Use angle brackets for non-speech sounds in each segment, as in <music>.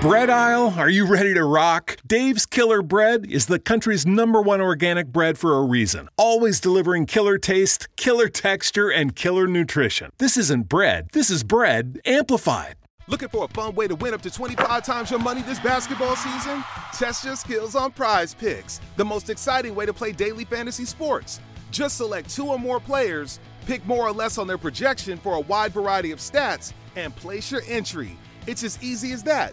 Bread aisle, are you ready to rock? Dave's Killer Bread is the country's number one organic bread for a reason. Always delivering killer taste, killer texture, and killer nutrition. This isn't bread, this is bread amplified. Looking for a fun way to win up to 25 times your money this basketball season? Test your skills on PrizePicks, the most exciting way to play daily fantasy sports. Just select two or more players, pick more or less on their projection for a wide variety of stats, and place your entry. It's as easy as that.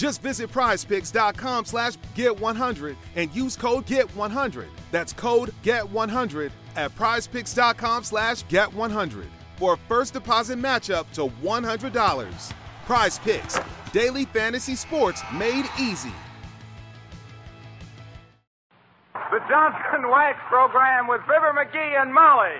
Just visit prizepicks.com slash get100 and use code GET100. That's code GET100 at prizepicks.com slash get100 for a first deposit matchup to $100. PrizePicks, daily fantasy sports made easy. The Johnson Wax Program with Fibber McGee and Molly.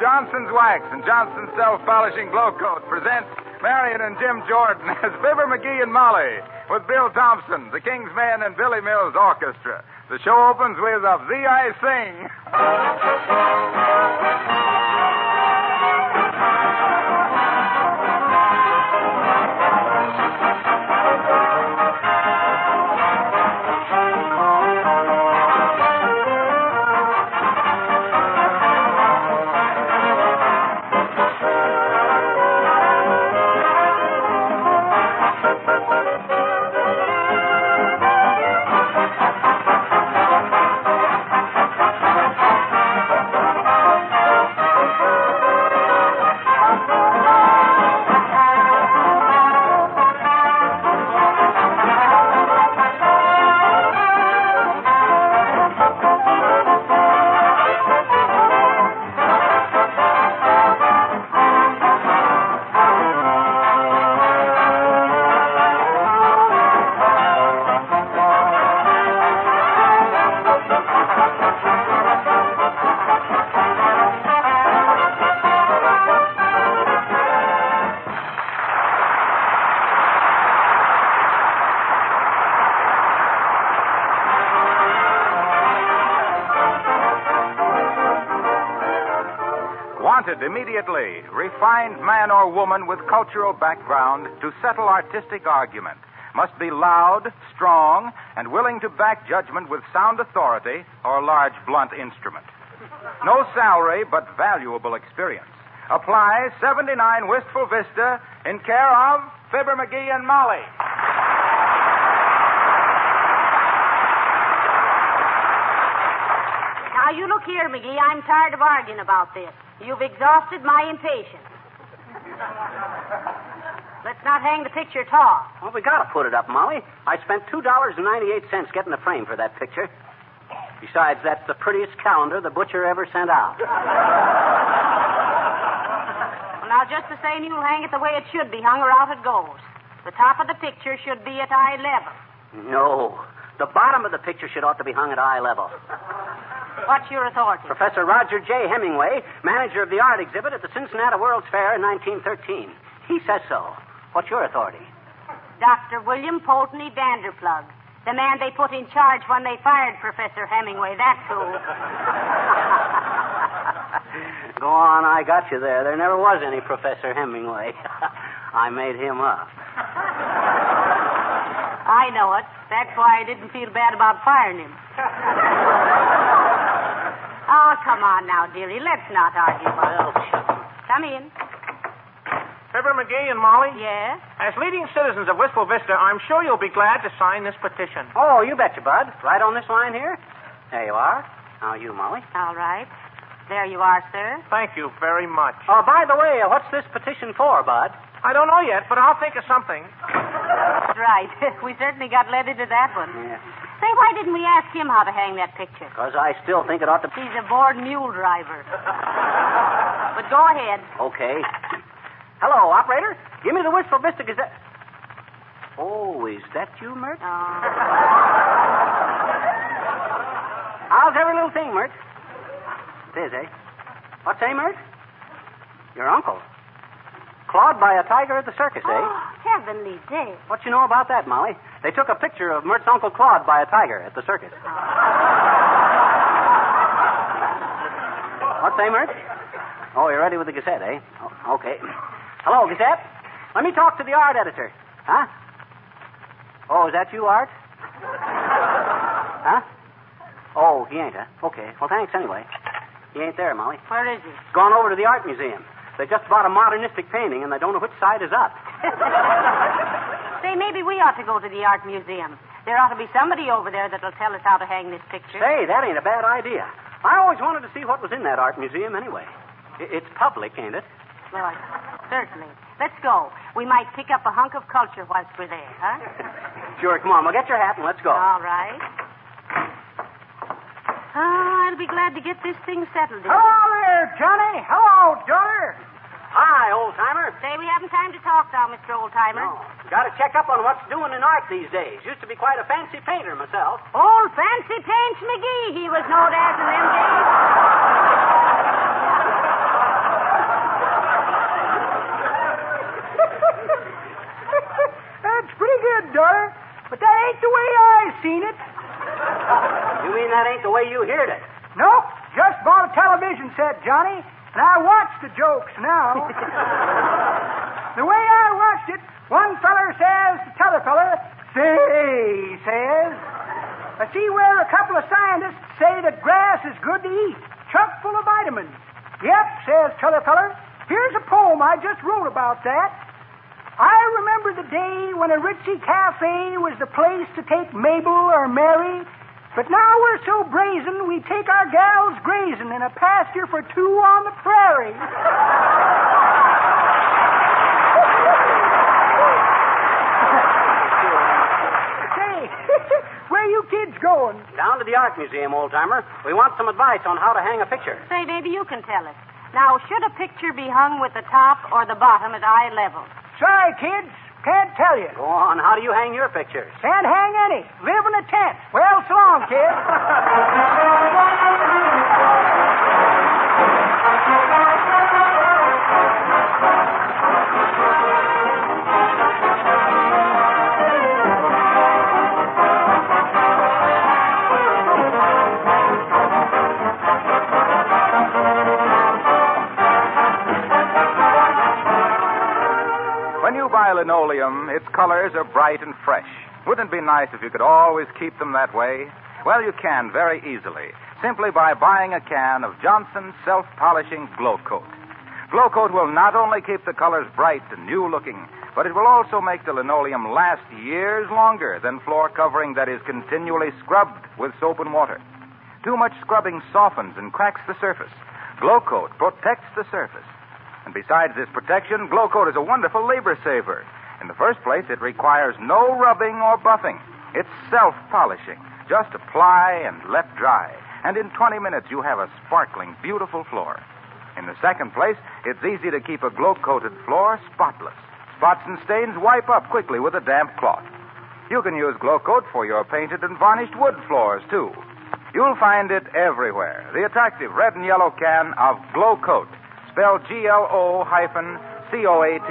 Johnson's Wax and Johnson's Self Polishing Glo-Coat present Marion and Jim Jordan <laughs> as Fibber McGee and Molly with Bill Thompson, the King's Men, and Billy Mills Orchestra. The show opens with Of Thee I Sing. <laughs> Wanted immediately, refined man or woman with cultural background to settle artistic argument. Must be loud, strong, and willing to back judgment with sound authority or large blunt instrument. No salary, but valuable experience. Apply 79 Wistful Vista in care of Fibber McGee and Molly. Now, you look here, McGee. I'm tired of arguing about this. You've exhausted my impatience. Let's not hang the picture tall. Well, we gotta put it up, Molly. I spent two dollars and ninety-eight cents getting the frame for that picture. Besides, that's the prettiest calendar the butcher ever sent out. Well, now, just the same, you'll hang it the way it should be hung, or out it goes. The top of the picture should be at eye level. No, the bottom of the picture should ought to be hung at eye level. What's your authority? Professor Roger J. Hemingway, manager of the art exhibit at the Cincinnati World's Fair in 1913. He says so. What's your authority? Dr. William Poltony Vanderplug, the man they put in charge when they fired Professor Hemingway. That's who. <laughs> Go on, I got you there. There never was any Professor Hemingway. <laughs> I made him up. I know it. That's why I didn't feel bad about firing him. <laughs> oh, come on now, dearie. Let's not argue about it. Come in. Fibber McGee and Molly? Yes? As leading citizens of Wistful Vista, I'm sure you'll be glad to sign this petition. Oh, you betcha, Bud. Right on this line here? There you are. Now you, Molly. All right. There you are, sir. Thank you very much. Oh, by the way, what's this petition for, Bud? I don't know yet, but I'll think of something. Right. <laughs> we certainly got led into that one. Yeah. Say, why didn't we ask him how to hang that picture? Because I still think it ought to. Be He's a bored mule driver. <laughs> but go ahead. Okay. Hello, Operator, give me the Wistful Vista Gazette. Oh, is that you, Mert? Oh. <laughs> How's every little thing, Mert? It is, eh? What's say, Mert? Your uncle. Clawed by a tiger at the circus, eh? Oh, heavenly day. What you know about that, Molly? They took a picture of Mert's uncle Claude by a tiger at the circus. What say, Mert? Oh, you're ready with the Gazette, eh? Oh, okay. Hello, Gazette. Let me talk to the art editor. Huh? Oh, is that you, Art? huh? Oh, he ain't, huh? Okay. Well, thanks anyway. He ain't there, Molly. Where is he? Gone over to the art museum. They just bought a modernistic painting, and they don't know which side is up. <laughs> Say, maybe we ought to go to the art museum. There ought to be somebody over there that'll tell us how to hang this picture. Say, that ain't a bad idea. I always wanted to see what was in that art museum anyway. It's public, ain't it? Well, certainly. Let's go. We might pick up a hunk of culture whilst we're there, huh? <laughs> Sure, come on. Well, get your hat and let's go. All right. Ah, I'll be glad to get this thing settled. in. Hello there, Johnny. Hello, daughter. Hi, old timer. Say, we haven't time to talk now, Mr. Oldtimer. No. Got to check up on what's doing in art these days. Used to be quite a fancy painter myself. Old Fancy Paints McGee, he was known as in them days. <laughs> That's pretty good, daughter. But that ain't the way I seen it. You mean that ain't the way you heard it? Nope. Just bought a television set, Johnny, I watch the jokes now. <laughs> the way I watched it, one feller says to t'other feller, say, says, I see where a couple of scientists say that grass is good to eat, chock full of vitamins. Yep, says t'other feller. Here's a poem I just wrote about that. I remember the day when a Ritzy Cafe was the place to take Mabel or Mary, but now we're so brazen we take our gals grazing in a pasture for two on the prairie. Say, <laughs> where you kids going? Down to the art museum, old timer. We want some advice on how to hang a picture. Say, maybe you can tell us. Now, should a picture be hung with the top or the bottom at eye level? Try, kids. Can't tell you. Go on. How do you hang your pictures? Can't hang any. Live in a tent. Well, so long, kid. <laughs> Buy linoleum, its colors are bright and fresh. Wouldn't it be nice if you could always keep them that way? Well, you can very easily, simply by buying a can of Johnson's self polishing Glo-Coat. Glow Coat will not only keep the colors bright and new looking, but it will also make the linoleum last years longer than floor covering that is continually scrubbed with soap and water. Too much scrubbing softens and cracks the surface. Glo-Coat protects the surface. And besides this protection, Glo-Coat is a wonderful labor saver. In the first place, it requires no rubbing or buffing. It's self polishing. Just apply and let dry. And in 20 minutes, you have a sparkling, beautiful floor. In the second place, it's easy to keep a glow coated floor spotless. Spots and stains wipe up quickly with a damp cloth. You can use Glo-Coat for your painted and varnished wood floors, too. You'll find it everywhere. The attractive red and yellow can of Glo-Coat, spelled G L O hyphen C O A T.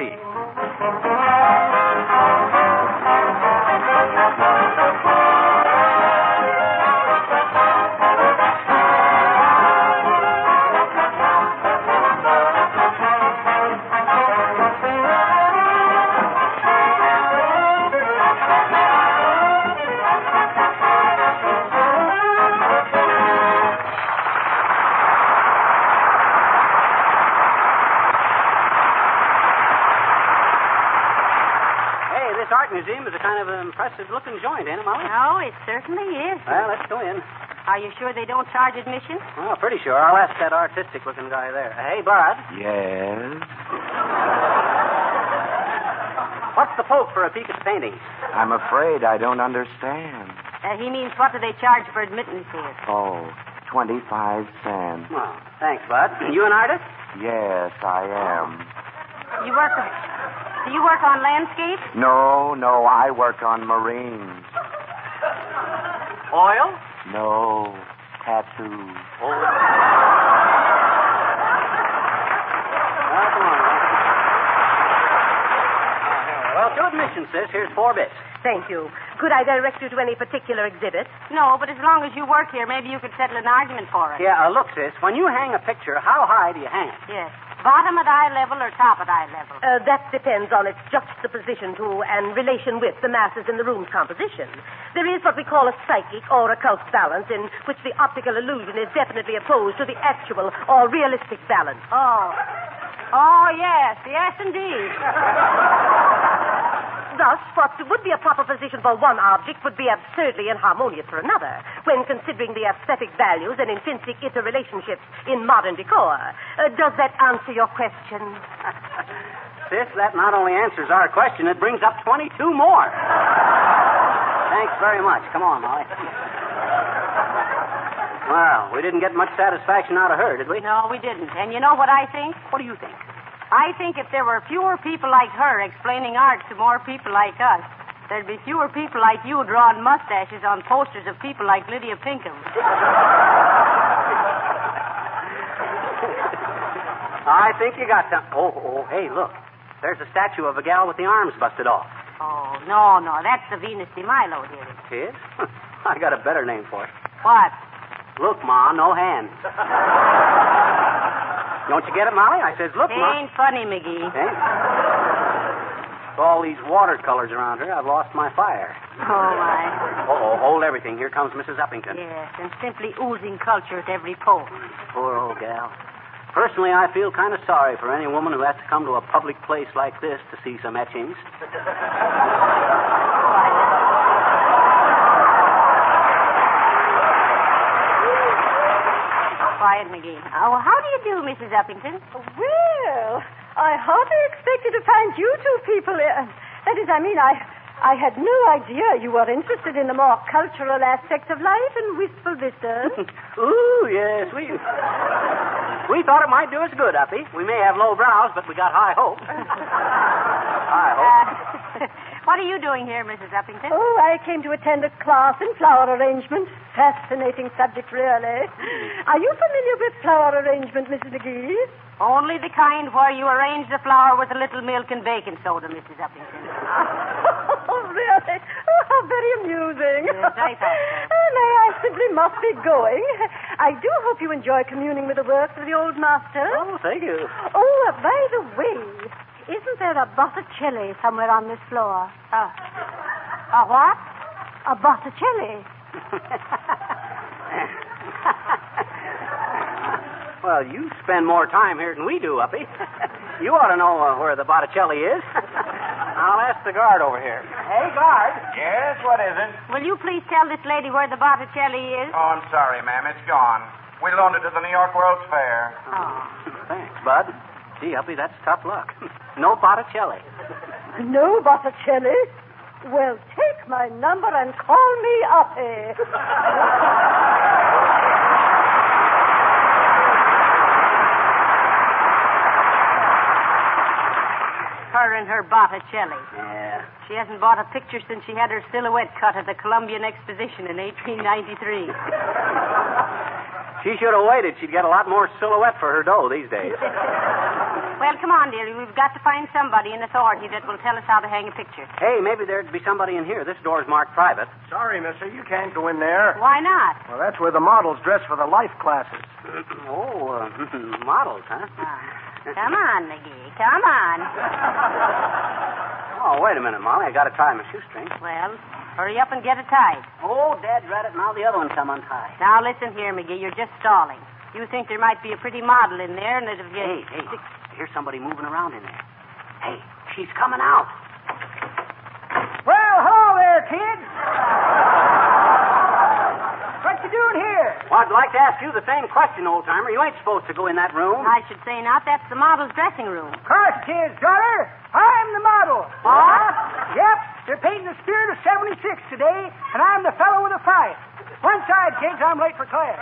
art museum is a kind of an impressive looking joint, ain't it, Molly? Oh, it certainly is. Well, let's go in. Are you sure they don't charge admission? Well, pretty sure. I'll ask that artistic looking guy there. Hey, Bud, Yes. what's the poke for a peek at the paintings? I'm afraid I don't understand. Uh, he means what do they charge for admittance here? Oh, 25 cents. Well, thanks, Bud. You an artist? Yes, I am. You work. Do you work on landscape? No, no, I work on marines. Oil? No, tattoos. Well, come on, Well, to admission, sis, here's four bits. Thank you. Could I direct you to any particular exhibit? No, but as long as you work here, maybe you could settle an argument for us. Yeah, uh, look, sis, when you hang a picture, how high do you hang it? Yes. Bottom at eye level or top at eye level? Uh, that depends on its juxtaposition to and relation with the masses in the room's composition. There is what we call a psychic or occult balance in which the optical illusion is definitely opposed to the actual or realistic balance. Oh. Oh, yes. Yes, indeed. <laughs> Thus, what would be a proper position for one object would be absurdly inharmonious for another, when considering the aesthetic values and intrinsic interrelationships in modern decor. Uh, does that answer your question? <laughs> Sis, that not only answers our question, it brings up 22 more. Thanks very much. Come on, Molly. Well, we didn't get much satisfaction out of her, did we? No, we didn't. And you know what I think? What do you think? I think if there were fewer people like her explaining art to more people like us, there'd be fewer people like you drawing mustaches on posters of people like Lydia Pinkham. I think you got some. Oh, oh, oh hey, look. There's a statue of a gal with the arms busted off. Oh, no, no. That's the Venus de Milo, It dearie. is? <laughs> I got a better name for it. What? Look, Ma, no hands. <laughs> Don't you get it, Molly? I says, look, Ma. Ain't funny, McGee. Eh? With all these watercolors around her, I've lost my fire. Oh, my. Oh, hold everything. Here comes Mrs. Uppington. Yes, and simply oozing culture at every pore. Poor old gal. Personally, I feel kind of sorry for any woman who has to come to a public place like this to see some etchings. McGee. Oh, how do you do, Mrs. Uppington? Well, I hardly expected to find you two people. Uh, that is, I mean, I, I had no idea you were interested in the more cultural aspects of life and wistful vistas. <laughs> Ooh, yes, we we thought it might do us good, Uppy. We may have low brows, but we got high hopes. <laughs> high hopes. Uh, what are you doing here, Mrs. Uppington? Oh, I came to attend a class in flower arrangement. Fascinating subject, really. <laughs> Are you familiar with flower arrangement, Mrs. McGee? Only the kind where you arrange the flower with a little milk and baking soda, Mrs. Uppington. <laughs> Oh, really? Oh, how very amusing. Yes, I thought so. <laughs> Oh, nay, I simply must be going. I do hope you enjoy communing with the works of the old master. Oh, thank you. Oh, uh, by the way, isn't there a Botticelli somewhere on this floor? Oh. A what? A Botticelli. <laughs> well, you spend more time here than we do, Uppy. <laughs> you ought to know uh, where the Botticelli is. <laughs> I'll ask the guard over here. Hey, guard. Yes, what is it? Will you please tell this lady where the Botticelli is? Oh, I'm sorry, ma'am. It's gone. We loaned it to the New York World's Fair. Oh. Thanks, Bud. Gee, Uppy, that's tough luck. <laughs> no Botticelli. No Botticelli? Well, take my number and call me Uppy. Her and her Botticelli. Yeah. She hasn't bought a picture since she had her silhouette cut at the Columbian Exposition in 1893. She should have waited. She'd get a lot more silhouette for her dough these days. <laughs> Well, come on, dearie. We've got to find somebody in authority that will tell us how to hang a picture. Hey, maybe there'd be somebody in here. This door's marked private. Sorry, mister, you can't go in there. Why not? Well, that's where the models dress for the life classes. <clears throat> oh, uh, <laughs> models, huh? Come on, McGee. Come on. <laughs> Oh, wait a minute, Molly. I got to tie my shoestring. Well, hurry up and get it tied. Oh, Dad, rat it. Now the other one come untied. Now, listen here, McGee. You're just stalling. You think there might be a pretty model in there, and it'll get... Hey, hey, here's somebody moving around in there. Hey, she's coming out. Well, hello there, kids. What you doing here? Well, I'd like to ask you the same question, old timer. You ain't supposed to go in that room. I should say not. That's the model's dressing room. Of course, kids, daughter. I'm the model. What? Uh-huh. Yep. They're painting the spirit of 76 today, and I'm the fellow with the fight. One side, kids. I'm late for class.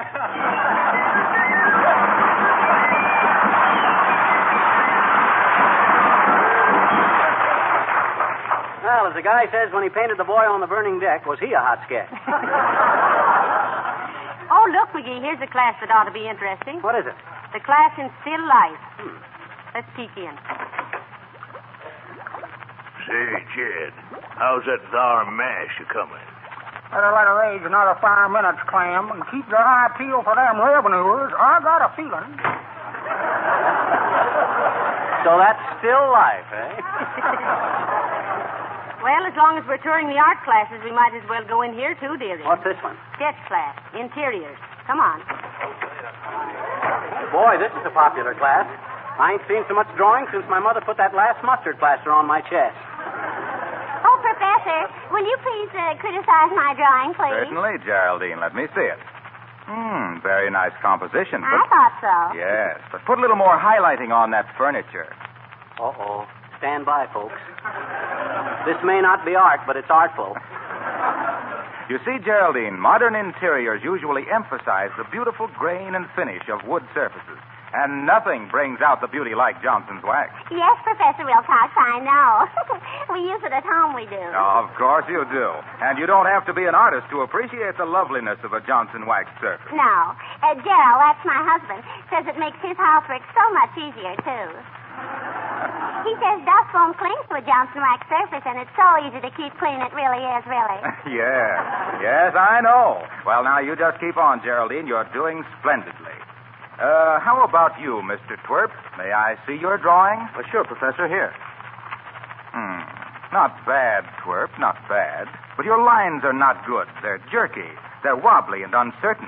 Well, as the guy says when he painted the boy on the burning deck, was he a hot sketch? <laughs> oh, look, McGee, here's a class that ought to be interesting. What is it? The class in still life. Hmm. Let's peek in. Say, Jed, how's that thar mash a coming? Better let her age another five minutes, Clam, and keep your eye peeled for them revenuers. I got a feeling. So that's still life, eh? <laughs> well, as long as we're touring the art classes, we might as well go in here, too, dearie. What's this one? Sketch class. Interiors. Come on. Boy, this is a popular class. I ain't seen so much drawing since my mother put that last mustard plaster on my chest. Oh, Professor, will you please uh, criticize my drawing, please? Certainly, Geraldine. Let me see it. Hmm, very nice composition. I thought so. Yes, but put a little more highlighting on that furniture. Uh oh. Stand by, folks. This may not be art, but it's artful. You see, Geraldine, modern interiors usually emphasize the beautiful grain and finish of wood surfaces. And nothing brings out the beauty like Johnson's wax. Yes, Professor Wilcox, I know. <laughs> we use it at home, we do. Of course you do. And you don't have to be an artist to appreciate the loveliness of a Johnson wax surface. No. Uh, Gerald, that's my husband, says it makes his housework so much easier, too. He says dust won't cling to a Johnson wax surface, and it's so easy to keep clean. It really is, really. <laughs> yes. Yes, I know. Well, now you just keep on, Geraldine. You're doing splendidly. Uh, how about you, Mr. Twerp? May I see your drawing? Uh, sure, Professor. Here. Hmm. Not bad, Twerp, not bad. But your lines are not good. They're jerky. They're wobbly and uncertain.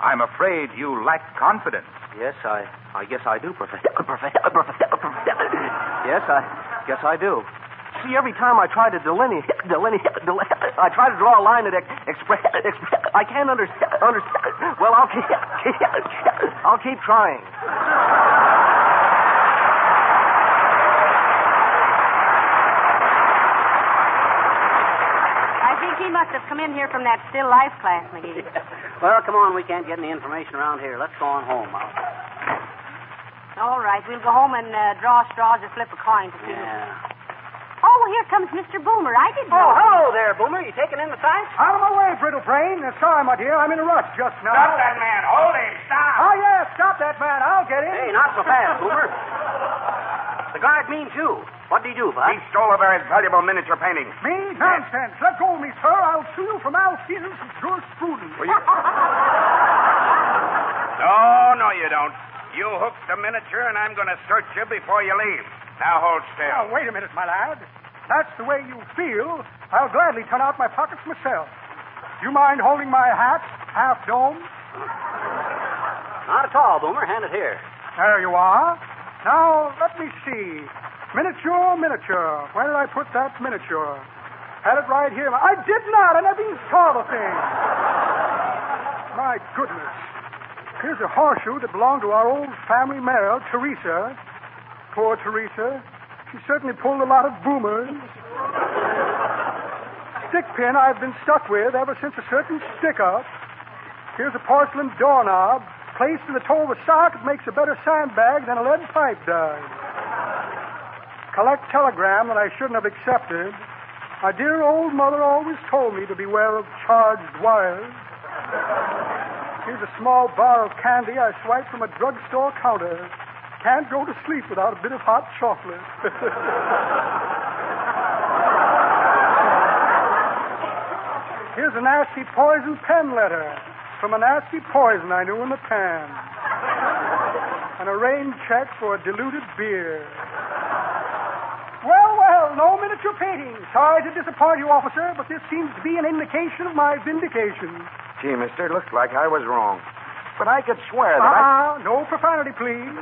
I'm afraid you lack confidence. Yes, I, I guess I do, Professor. <laughs> Professor, Professor, Professor. Yes, I guess I do. See, every time I try to delineate, <laughs> delineate, delineate I try to draw a line that ex- express, express, I can't understand. Understand. Well, I'll keep, <laughs> I'll keep trying. I think he must have come in here from that still life class, McGee. Well, come on. We can't get any information around here. Let's go on home. I'll... All right, we'll go home and uh, draw straws or flip a coin to see. Yeah. Oh, here comes Mr. Boomer. I didn't Oh, know. hello there, Boomer. You taking in the sights? Out of my way, Brittle Brain. Uh, sorry, my dear. I'm in a rush just now. Stop that man. Hold him. Stop. Oh, yes. Stop that man. I'll get him. Hey, not so fast, Boomer. The guard means you. What did he do, Bud? He stole a very valuable miniature painting. Me? Nonsense. Let go of me, sir. I'll sue you for malfeasance and jurisprudence. No, no, you don't. You hooked the miniature, and I'm going to search you before you leave. Now hold still. Now, wait a minute, my lad. That's the way you feel. I'll gladly turn out my pockets myself. Do you mind holding my hat, half dome? Not at all, Boomer. Hand it here. There you are. Now, let me see. Miniature, miniature. Where did I put that miniature? Had it right here. I did not. I never even saw the thing. My goodness. Here's a horseshoe that belonged to our old family mare, Teresa. Poor Teresa. She certainly pulled a lot of boomers. Stick pin I've been stuck with ever since a certain stick up. Here's a porcelain doorknob placed in the toe of a sock that makes a better sandbag than a lead pipe does. Collect telegram that I shouldn't have accepted. My dear old mother always told me to beware of charged wires. Here's a small bar of candy I swiped from a drugstore counter. Can't go to sleep without a bit of hot chocolate. <laughs> Here's a nasty poison pen letter from a nasty poison I knew in the pan. And a rain check for a diluted beer. Well, well, no miniature painting. Sorry to disappoint you, officer, but this seems to be an indication of my vindication. Gee, mister, looks like I was wrong. But I could swear that I... Ah, no profanity, please.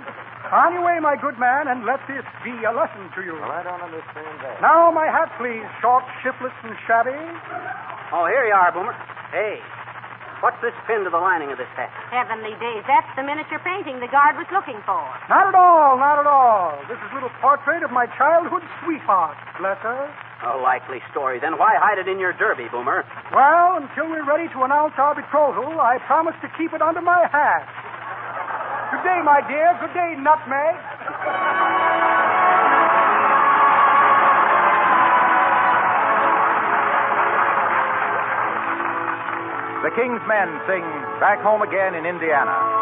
On your way, my good man, and let this be a lesson to you. Well, I don't understand that. Now, my hat, please. Short, shiftless, and shabby. Oh, here you are, Boomer. Hey, what's this pinned to the lining of this hat? Heavenly days. That's the miniature painting the guard was looking for. Not at all, not at all. This is a little portrait of my childhood sweetheart. Bless her. A likely story. Then why hide it in your derby, Boomer? Well, until we're ready to announce our betrothal, I promise to keep it under my hat. Good day, my dear. Good day, Nutmeg. King's Men sing Back Home Again in Indiana.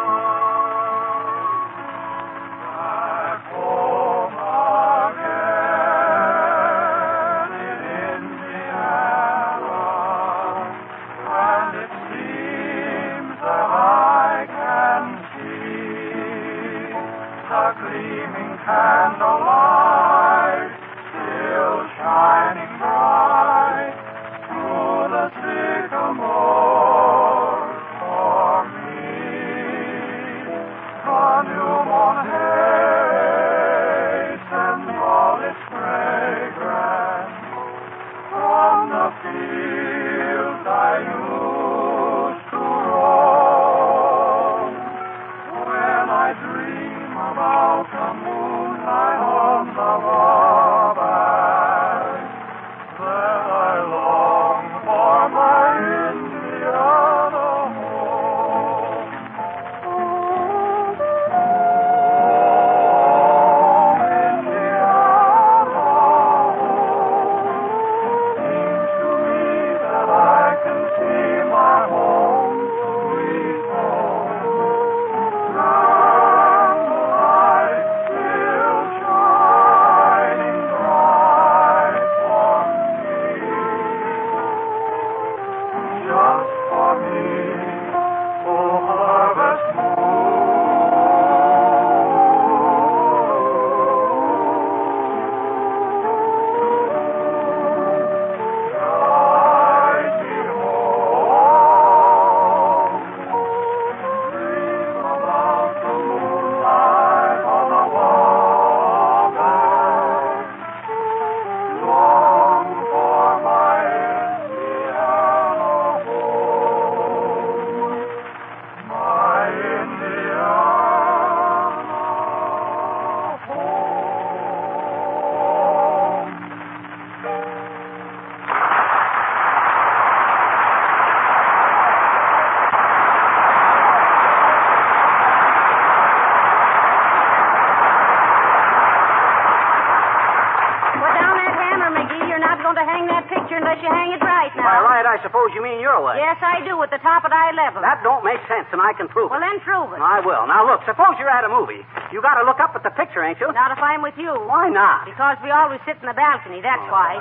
You mean your way. Yes, I do, at the top of eye level. That don't make sense, and I can prove Well, it. Well, then prove it. I will. Now, look, suppose you're at a movie. You got to look up at the picture, ain't you? Not if I'm with you. Why not? Because we always sit in the balcony, that's why.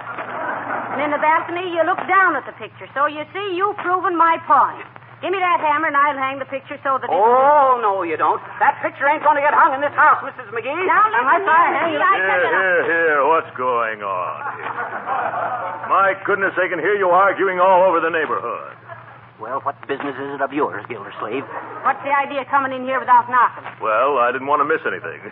And in the balcony, you look down at the picture. So you see, you've proven my point. Give me that hammer, and I'll hang the picture so that it... Oh, no, you don't. That picture ain't going to get hung in this house, Mrs. McGee. Now, listen Unless I here, hang McGee, it. I Here, here, here. What's going on here? <laughs> My goodness, they can hear you arguing all over the neighborhood. Well, what business is it of yours, Gildersleeve? What's the idea of coming in here without knocking? Well, I didn't want to miss anything. <laughs>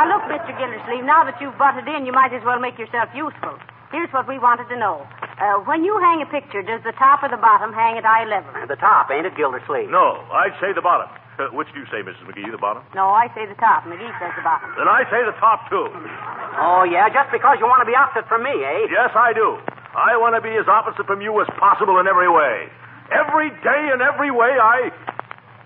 Now, look, Mr. Gildersleeve, now that you've butted in, you might as well make yourself useful. Here's what we wanted to know. Uh, when you hang a picture, does the top or the bottom hang at eye level? The top, ain't it, Gildersleeve? no, I'd say the bottom. Uh, which do you say, Mrs. McGee, the bottom? No, I say the top. McGee says the bottom. Then I say the top, too. Oh, yeah, just because you want to be opposite from me, eh? Yes, I do. I want to be as opposite from you as possible in every way. Every day in every way, I.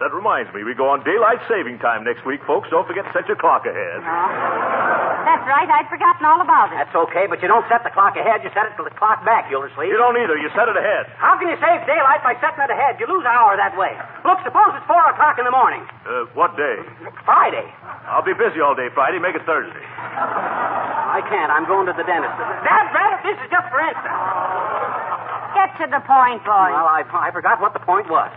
That reminds me, we go on daylight saving time next week, folks. Don't forget to set your clock ahead. Oh. That's right. I'd forgotten all about it. That's okay, but you don't set the clock ahead. You set it to the clock back, Gildersleeve. You don't either. You set it ahead. How can you save daylight by setting it ahead? You lose an hour that way. Look, suppose it's 4 o'clock in the morning. Uh, what day? Friday. I'll be busy all day Friday. Make it Thursday. I can't. I'm going to the dentist. Dad, Brad, this is just for instance. Get to the point, boy. Well, I, I forgot what the point was.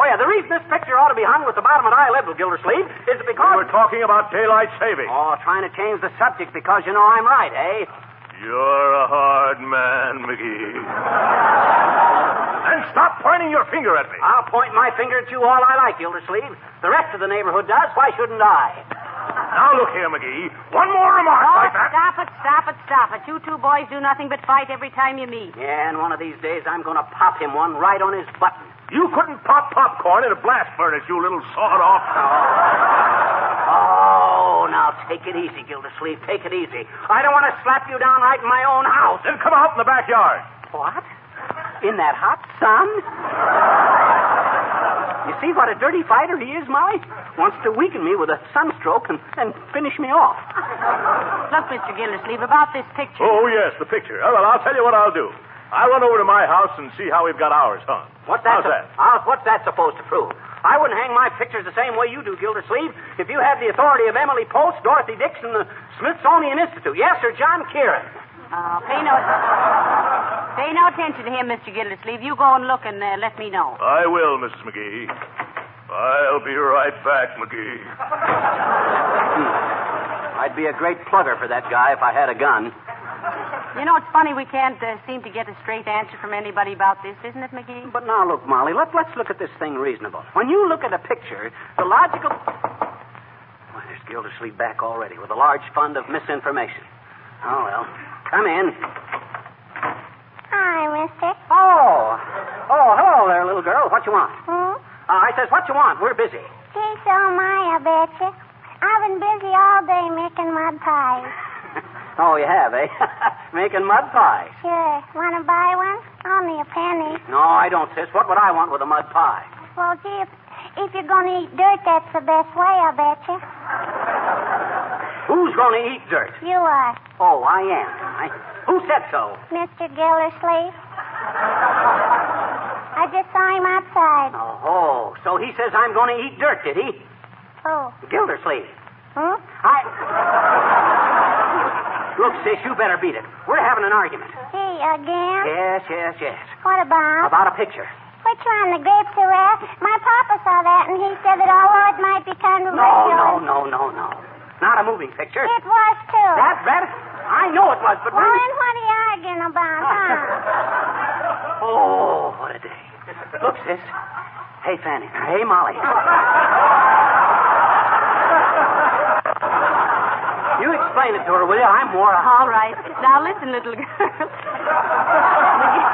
Oh, yeah, the reason this picture ought to be hung with the bottom at eye level, Gildersleeve, is because... We're talking about daylight saving. Oh, trying to change the subject because you know I'm right, eh? You're a hard man, McGee. <laughs> and stop pointing your finger at me. I'll point my finger at you all I like, Gildersleeve. The rest of the neighborhood does. Why shouldn't I? Now look here, McGee. One more remark Oh, like that. stop it, stop it, stop it. You two boys do nothing but fight every time you meet. Yeah, and one of these days I'm going to pop him one right on his button. You couldn't pop popcorn in a blast furnace, you little sawed off. Oh, now take it easy, Gildersleeve. Take it easy. I don't want to slap you down right in my own house. Then come out in the backyard. What? In that hot sun? You see what a dirty fighter he is, Molly? Wants to weaken me with a sunstroke and, and finish me off. Look, Mr. Gildersleeve, about this picture. Oh, yes, the picture. Oh, well, I'll tell you what I'll do. I'll run over to my house and see how we've got ours hung. What's that? How's that? Uh, what's that supposed to prove? I wouldn't hang my pictures the same way you do, Gildersleeve, if you had the authority of Emily Post, Dorothy Dixon, the Smithsonian Institute. Yes, or John Kieran. Oh, pay no, <laughs> pay no attention to him, Mr. Gildersleeve. You go and look and uh, let me know. I will, Mrs. McGee. I'll be right back, McGee. I'd be a great plugger for that guy if I had a gun. You know, it's funny we can't uh, seem to get a straight answer from anybody about this, isn't it, McGee? But now, look, Molly, let, let's look at this thing reasonable. When you look at a picture, the logical. Why, there's Gildersleeve back already with a large fund of misinformation. Oh, well. Come in. Hi, mister. Oh. Oh, hello there, little girl. What you want? Hmm? Uh, I says, what you want? We're busy. Gee, so am I, I betcha. I've been busy all day making mud pies. Oh, you have, eh? <laughs> Making mud pies. Sure. Want to buy one? Only a penny. No, I don't, sis. What would I want with a mud pie? Well, gee, if, if you're going to eat dirt, that's the best way, I betcha. Who's going to eat dirt? You are, Oh, I am, I? Who said so? Mr. Gildersleeve. I just saw him outside. Oh, so he says I'm going to eat dirt, did he? Oh. Gildersleeve. Hmm? I. Look, sis, you better beat it. We're having an argument. Gee, uh, again? Yes, yes, yes. What about? About a picture. Which one, the grape giraffe? My papa saw that, and he said that although it might be kind of No, no, no, no, no. Not a moving picture. It was, too. That, that, I know it was, but Well, really... then what are you arguing about, huh? <laughs> Oh, what a day. Look, sis. Hey, Fanny. Hey, Molly. <laughs> You explain it to her, will you? I'm more... All right. Now, listen, little girl. <laughs> McGee,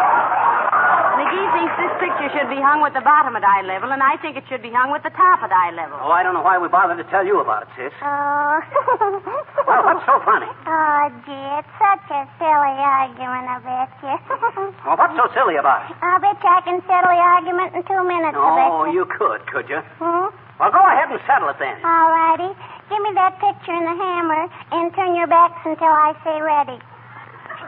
McGee thinks this picture should be hung with the bottom at eye level, and I think it should be hung with the top at eye level. Oh, I don't know why we bothered to tell you about it, sis. Oh. <laughs> Well, what's so funny? Oh, gee, it's such a silly argument, I bet you. <laughs> Well, what's so silly about it? I'll bet you I can settle the argument in two minutes, I bet Oh, you could, could you? Hmm? Well, go ahead and settle it then. All righty. Give me that picture and the hammer, and turn your backs until I say ready.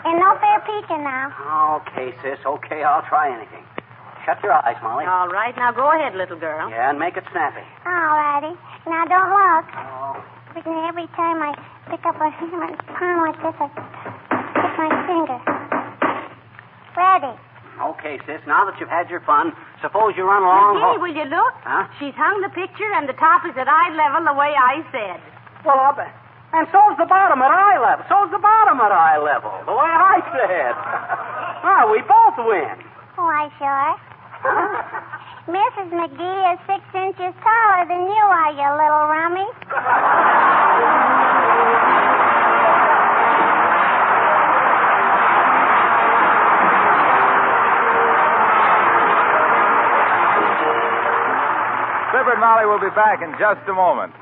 And no fair peeking now. Okay, sis. Okay, I'll try anything. Shut your eyes, Molly. All right. Now, go ahead, little girl. Yeah, and make it snappy. All righty. Now, don't look. Oh. But then every time I pick up a hammer and pound like this, I hit my finger. Ready. Okay, sis. Now that you've had your fun, suppose you run along McGee, home. will you look? Huh? She's hung the picture, and the top is at eye level the way I said. Well, I'll bet. And so's the bottom at eye level. So's the bottom at eye level, the way I said. well, <laughs> ah, we both win. Why, sure. Mrs. McGee is six inches taller than you are, you little rummy. <laughs> And Molly will be back in just a moment.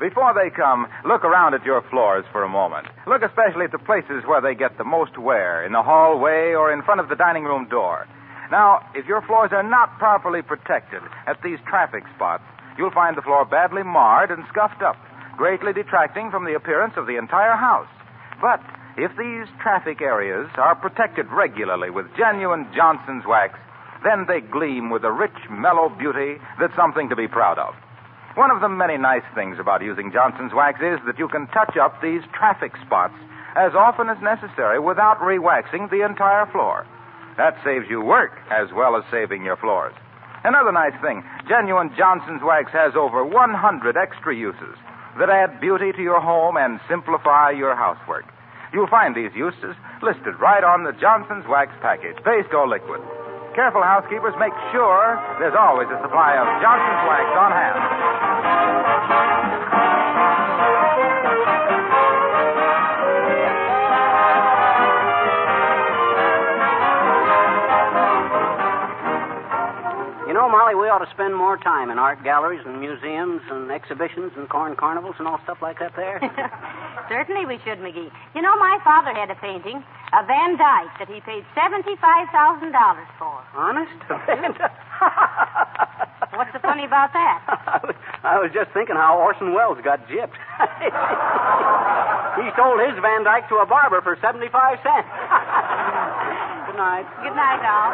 Before they come, look around at your floors for a moment. Look especially at the places where they get the most wear, in the hallway or in front of the dining room door. Now, if your floors are not properly protected at these traffic spots, you'll find the floor badly marred and scuffed up, greatly detracting from the appearance of the entire house. But if these traffic areas are protected regularly with genuine Johnson's wax, then they gleam with a rich, mellow beauty that's something to be proud of. One of the many nice things about using Johnson's wax is that you can touch up these traffic spots as often as necessary without re-waxing the entire floor. That saves you work as well as saving your floors. Another nice thing, genuine Johnson's wax has over 100 extra uses that add beauty to your home and simplify your housework. You'll find these uses listed right on the Johnson's wax package, paste or liquid. Careful housekeepers make sure there's always a supply of Johnson's wax on hand. Know, Molly, we ought to spend more time in art galleries and museums and exhibitions and corn carnivals and all stuff like that there. <laughs> Certainly we should, McGee. You know, my father had a painting, a Van Dyke, that he paid $75,000 for. Honest? <laughs> What's so funny about that? I was, I was just thinking how Orson Welles got gypped. <laughs> he sold his Van Dyke to a barber for 75 cents. Good night. Good night, all.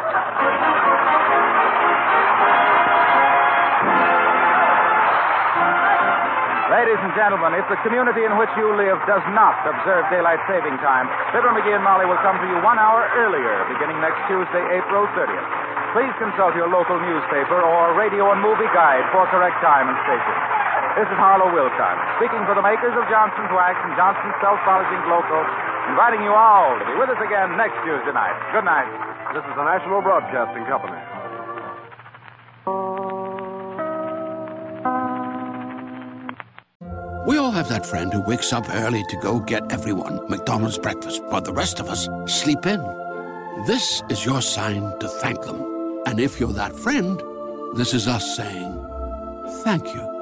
Ladies and gentlemen, if the community in which you live does not observe daylight saving time, Fibber McGee and Molly will come to you one hour earlier, beginning next Tuesday, April 30th. Please consult your local newspaper or radio and movie guide for correct time and station. This is Harlow Wilcox, speaking for the makers of Johnson's Wax and Johnson's Self-Polishing Glo-Coat, inviting you all to be with us again next Tuesday night. Good night. This is the National Broadcasting Company. We all have that friend who wakes up early to go get everyone McDonald's breakfast, but the rest of us sleep in. This is your sign to thank them. And if you're that friend, this is us saying thank you.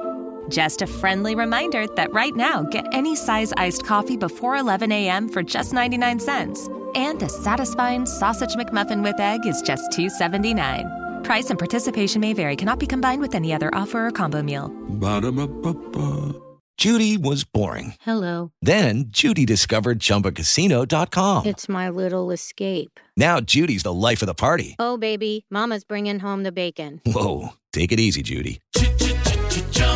Just a friendly reminder that right now, get any size iced coffee before 11 a.m. for just 99 cents. And a satisfying sausage McMuffin with egg is just $2.79. Price and participation may vary, cannot be combined with any other offer or combo meal. Ba-da-ba-ba-ba. Judy was boring. Hello. Then Judy discovered ChumbaCasino.com. It's my little escape. Now Judy's the life of the party. Oh, baby, Mama's bringing home the bacon. Whoa, take it easy, Judy.